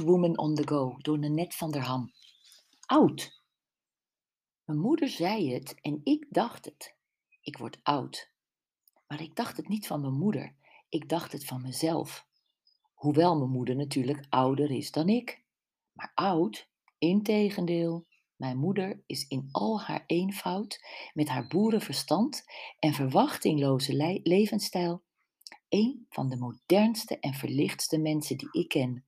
Ago door Nanette van der Ham. Oud. Mijn moeder zei het en ik dacht het. Ik word oud. Maar ik dacht het niet van mijn moeder. Ik dacht het van mezelf. Hoewel mijn moeder natuurlijk ouder is dan ik. Maar oud, integendeel. Mijn moeder is in al haar eenvoud, met haar boerenverstand en verwachtingloze levensstijl, een van de modernste en verlichtste mensen die ik ken.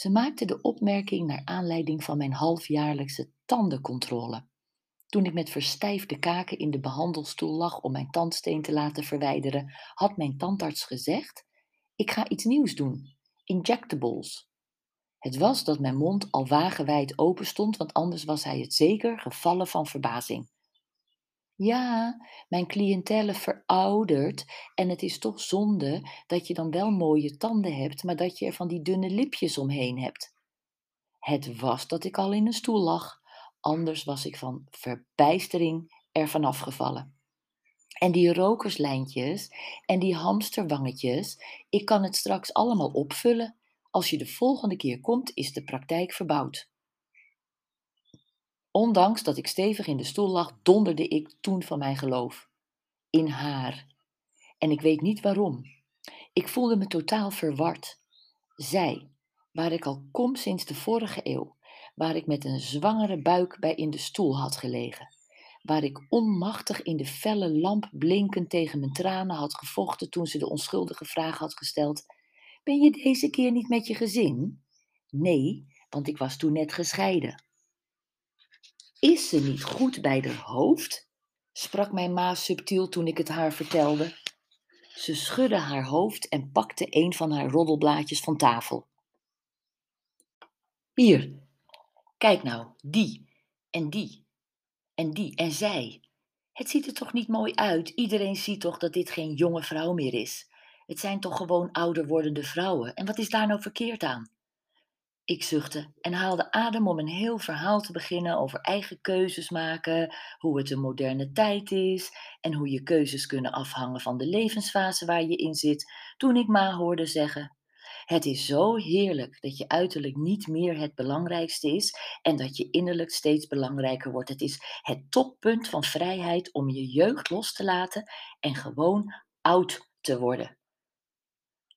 Ze maakte de opmerking naar aanleiding van mijn halfjaarlijkse tandencontrole. Toen ik met verstijfde kaken in de behandelstoel lag om mijn tandsteen te laten verwijderen, had mijn tandarts gezegd: Ik ga iets nieuws doen: injectables. Het was dat mijn mond al wagenwijd open stond, want anders was hij het zeker gevallen van verbazing. Ja, mijn cliëntele veroudert en het is toch zonde dat je dan wel mooie tanden hebt, maar dat je er van die dunne lipjes omheen hebt. Het was dat ik al in een stoel lag, anders was ik van verbijstering ervan afgevallen. En die rokerslijntjes en die hamsterwangetjes, ik kan het straks allemaal opvullen. Als je de volgende keer komt, is de praktijk verbouwd. Ondanks dat ik stevig in de stoel lag, donderde ik toen van mijn geloof. In haar. En ik weet niet waarom. Ik voelde me totaal verward. Zij, waar ik al kom sinds de vorige eeuw, waar ik met een zwangere buik bij in de stoel had gelegen, waar ik onmachtig in de felle lamp blinkend tegen mijn tranen had gevochten toen ze de onschuldige vraag had gesteld: Ben je deze keer niet met je gezin? Nee, want ik was toen net gescheiden. Is ze niet goed bij haar hoofd? sprak mijn ma subtiel toen ik het haar vertelde. Ze schudde haar hoofd en pakte een van haar roddelblaadjes van tafel. Hier, kijk nou, die en die en die en zij. Het ziet er toch niet mooi uit? Iedereen ziet toch dat dit geen jonge vrouw meer is? Het zijn toch gewoon ouder wordende vrouwen? En wat is daar nou verkeerd aan? Ik zuchtte en haalde adem om een heel verhaal te beginnen over eigen keuzes maken, hoe het een moderne tijd is en hoe je keuzes kunnen afhangen van de levensfase waar je in zit, toen ik ma hoorde zeggen: Het is zo heerlijk dat je uiterlijk niet meer het belangrijkste is en dat je innerlijk steeds belangrijker wordt. Het is het toppunt van vrijheid om je jeugd los te laten en gewoon oud te worden.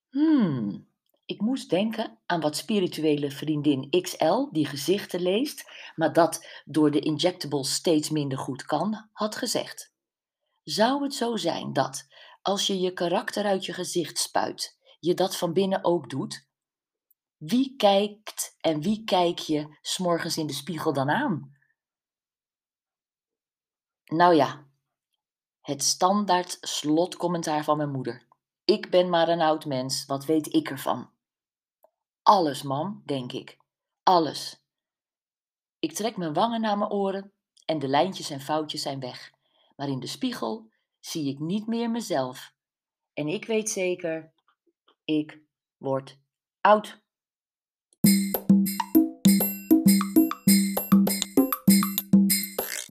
Hmm, ik moest denken aan wat spirituele vriendin XL, die gezichten leest, maar dat door de injectables steeds minder goed kan, had gezegd. Zou het zo zijn dat, als je je karakter uit je gezicht spuit, je dat van binnen ook doet? Wie kijkt en wie kijk je s'morgens in de spiegel dan aan? Nou ja, het standaard slotcommentaar van mijn moeder. Ik ben maar een oud mens, wat weet ik ervan? Alles, mam, denk ik. Alles. Ik trek mijn wangen naar mijn oren en de lijntjes en foutjes zijn weg. Maar in de spiegel zie ik niet meer mezelf. En ik weet zeker, ik word oud.